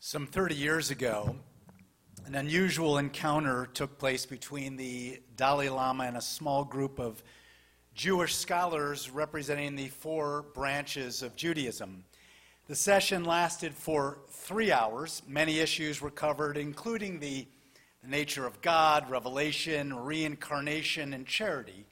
Some 30 years ago, an unusual encounter took place between the Dalai Lama and a small group of Jewish scholars representing the four branches of Judaism. The session lasted for three hours. Many issues were covered, including the, the nature of God, revelation, reincarnation, and charity.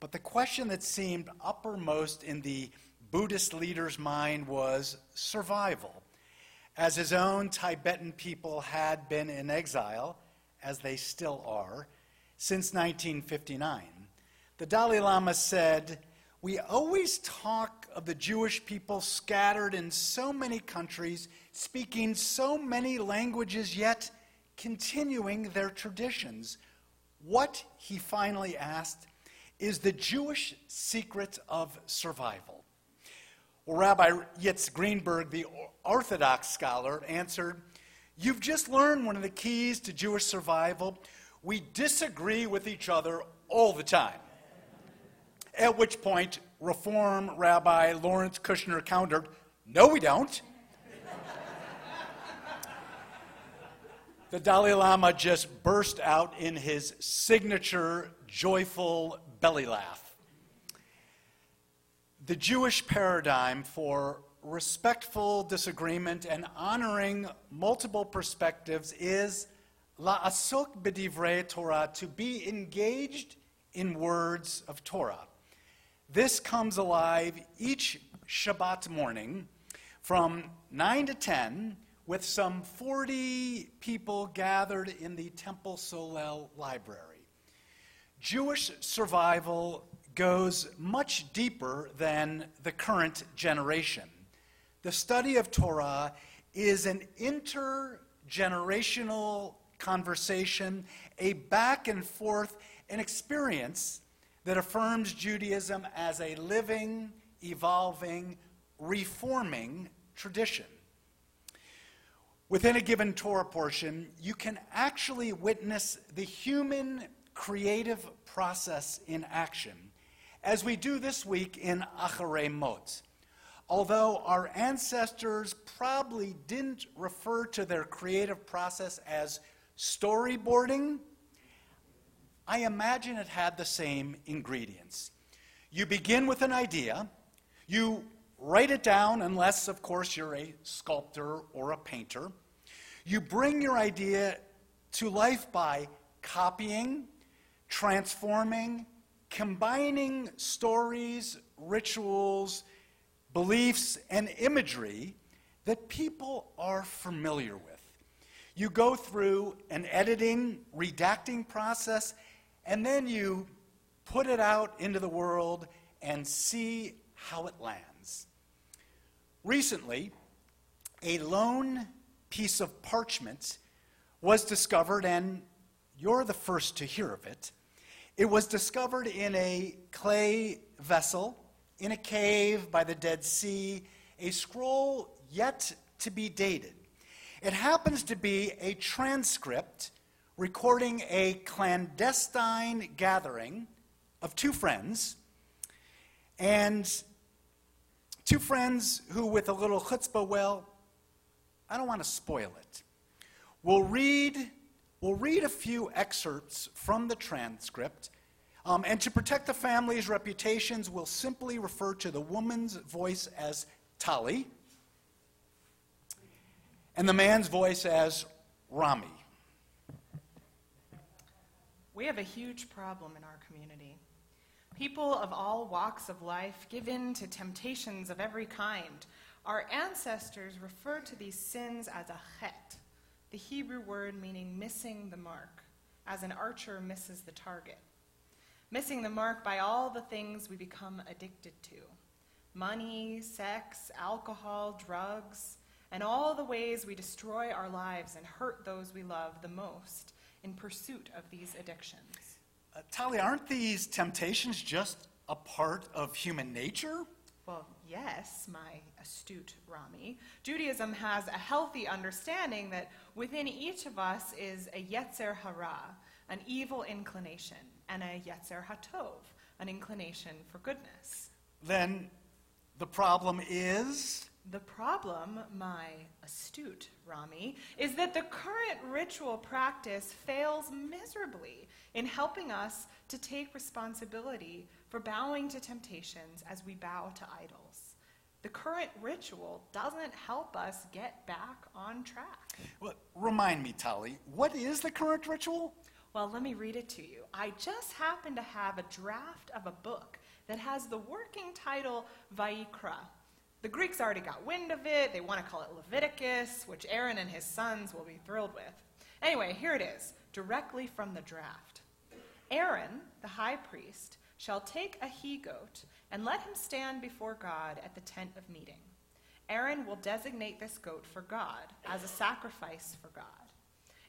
But the question that seemed uppermost in the Buddhist leader's mind was survival as his own Tibetan people had been in exile, as they still are, since 1959. The Dalai Lama said, We always talk of the Jewish people scattered in so many countries, speaking so many languages, yet continuing their traditions. What, he finally asked, is the Jewish secret of survival? Well, Rabbi Yitz Greenberg, the Orthodox scholar, answered, You've just learned one of the keys to Jewish survival. We disagree with each other all the time. At which point, Reform Rabbi Lawrence Kushner countered, No, we don't. the Dalai Lama just burst out in his signature joyful belly laugh. The Jewish paradigm for respectful disagreement and honoring multiple perspectives is la'asok b'divrei Torah, to be engaged in words of Torah. This comes alive each Shabbat morning from 9 to 10 with some 40 people gathered in the Temple Solel Library. Jewish survival goes much deeper than the current generation. The study of Torah is an intergenerational conversation, a back and forth, an experience that affirms Judaism as a living, evolving, reforming tradition. Within a given Torah portion, you can actually witness the human creative process in action as we do this week in Acharei Mot. Although our ancestors probably didn't refer to their creative process as storyboarding, I imagine it had the same ingredients. You begin with an idea, you write it down, unless, of course, you're a sculptor or a painter. You bring your idea to life by copying, transforming, combining stories, rituals, beliefs, and imagery that people are familiar with. You go through an editing, redacting process, and then you put it out into the world and see how it lands. Recently, a lone piece of parchment was discovered, and you're the first to hear of it. It was discovered in a clay vessel in a cave by the Dead Sea, a scroll yet to be dated. It happens to be a transcript recording a clandestine gathering of two friends, and two friends who, with a little chutzpah, well, I don't want to spoil it. We'll read We'll read a few excerpts from the transcript. Um, and to protect the family's reputations, we'll simply refer to the woman's voice as Tali and the man's voice as Rami. We have a huge problem in our community. People of all walks of life give in to temptations of every kind. Our ancestors referred to these sins as a chet, the Hebrew word meaning missing the mark, as an archer misses the target. Missing the mark by all the things we become addicted to money, sex, alcohol, drugs, and all the ways we destroy our lives and hurt those we love the most in pursuit of these addictions. Uh, Tali, aren't these temptations just a part of human nature? Well, yes, my astute Rami. Judaism has a healthy understanding that within each of us is a Yetzer Hara, an evil inclination, and a Yetzer Hatov, an inclination for goodness. Then the problem is? The problem, my astute Rami, is that the current ritual practice fails miserably in helping us to take responsibility for bowing to temptations as we bow to idols. The current ritual doesn't help us get back on track. Well, remind me, Tali, what is the current ritual? Well, let me read it to you. I just happen to have a draft of a book that has the working title Vaikra. The Greeks already got wind of it. They want to call it Leviticus, which Aaron and his sons will be thrilled with. Anyway, here it is, directly from the draft. Aaron, the high priest, shall take a he goat and let him stand before God at the tent of meeting. Aaron will designate this goat for God as a sacrifice for God.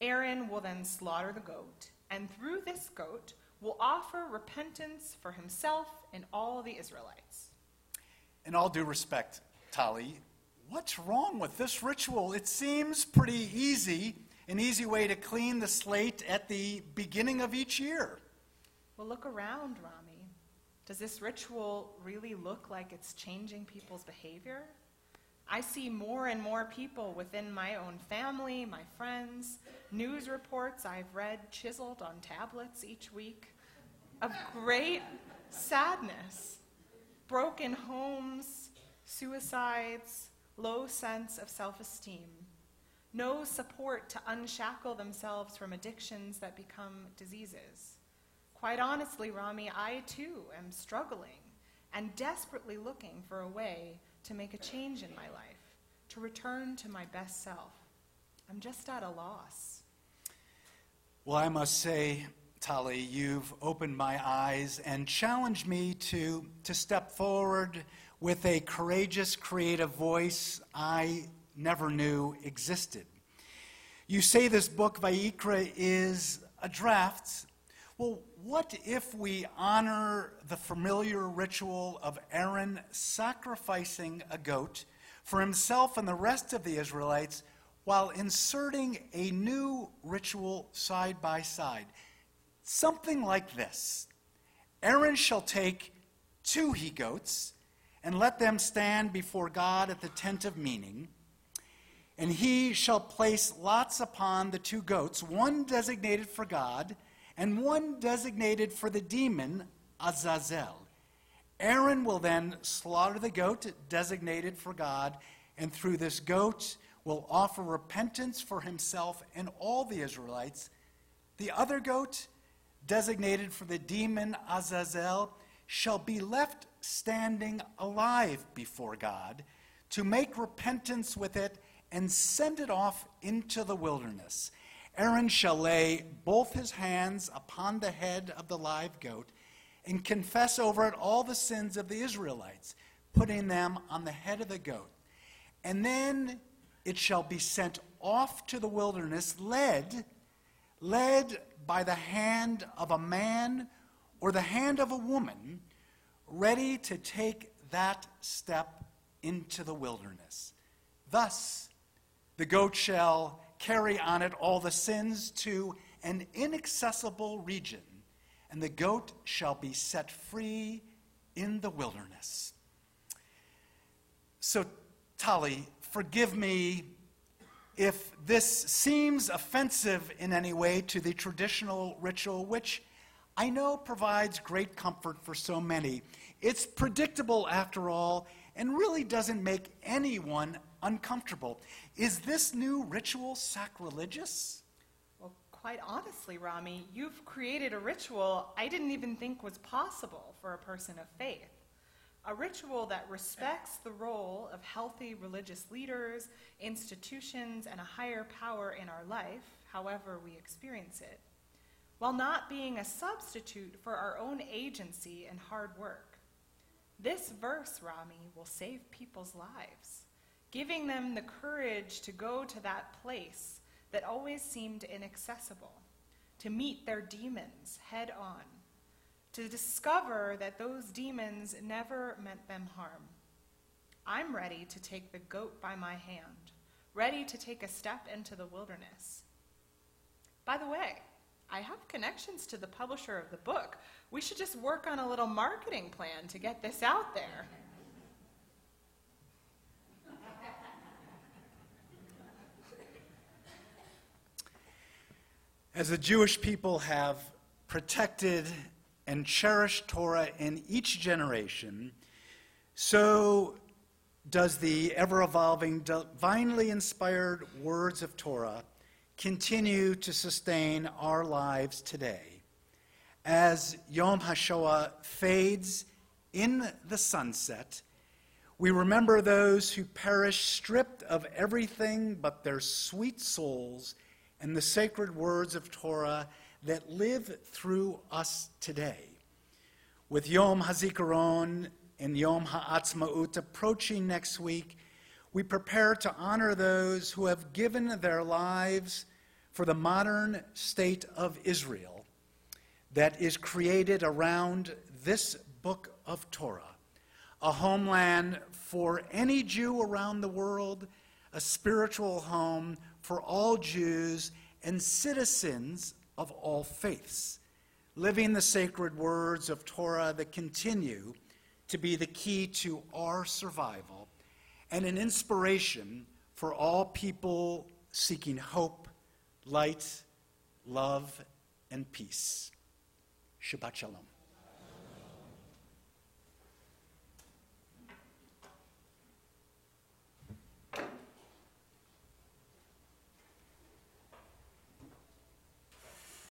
Aaron will then slaughter the goat, and through this goat will offer repentance for himself and all the Israelites. In all due respect, Tali, what's wrong with this ritual? It seems pretty easy, an easy way to clean the slate at the beginning of each year. Well, look around, Rami. Does this ritual really look like it's changing people's behavior? I see more and more people within my own family, my friends, news reports. I've read chiseled on tablets each week. Of great sadness, broken homes, suicides, low sense of self esteem, no support to unshackle themselves from addictions that become diseases. Quite honestly, Rami, I too am struggling and desperately looking for a way to make a change in my life, to return to my best self. I'm just at a loss. Well, I must say, Tali, you've opened my eyes and challenged me to, to step forward with a courageous, creative voice I never knew existed. You say this book, Vaikra, is a draft. Well, what if we honor the familiar ritual of Aaron sacrificing a goat for himself and the rest of the Israelites while inserting a new ritual side by side? Something like this Aaron shall take two he goats and let them stand before God at the tent of meeting. And he shall place lots upon the two goats, one designated for God and one designated for the demon, Azazel. Aaron will then slaughter the goat designated for God, and through this goat will offer repentance for himself and all the Israelites. The other goat, designated for the demon Azazel, shall be left standing alive before God to make repentance with it and send it off into the wilderness. Aaron shall lay both his hands upon the head of the live goat and confess over it all the sins of the Israelites, putting them on the head of the goat. And then it shall be sent off to the wilderness, led, led by the hand of a man or the hand of a woman, ready to take that step into the wilderness. Thus, the goat shall carry on it all the sins to an inaccessible region, and the goat shall be set free in the wilderness. So, Tali, forgive me if this seems offensive in any way to the traditional ritual, which I know provides great comfort for so many. It's predictable, after all, and really doesn't make anyone uncomfortable. Is this new ritual sacrilegious? Well, quite honestly, Rami, you've created a ritual I didn't even think was possible for a person of faith. A ritual that respects the role of healthy religious leaders, institutions, and a higher power in our life, however we experience it, while not being a substitute for our own agency and hard work. This verse, Rami, will save people's lives giving them the courage to go to that place that always seemed inaccessible, to meet their demons head on, to discover that those demons never meant them harm. I'm ready to take the goat by my hand, ready to take a step into the wilderness. By the way, I have connections to the publisher of the book. We should just work on a little marketing plan to get this out there. As the Jewish people have protected and cherished Torah in each generation, so does the ever evolving, divinely inspired words of Torah continue to sustain our lives today. As Yom HaShoah fades in the sunset, we remember those who perished stripped of everything but their sweet souls and the sacred words of Torah that live through us today. With Yom HaZikaron and Yom HaAtzmaut approaching next week, we prepare to honor those who have given their lives for the modern state of Israel that is created around this book of Torah, a homeland for any Jew around the world, a spiritual home for all Jews and citizens of all faiths, living the sacred words of Torah that continue to be the key to our survival and an inspiration for all people seeking hope, light, love, and peace. Shabbat Shalom.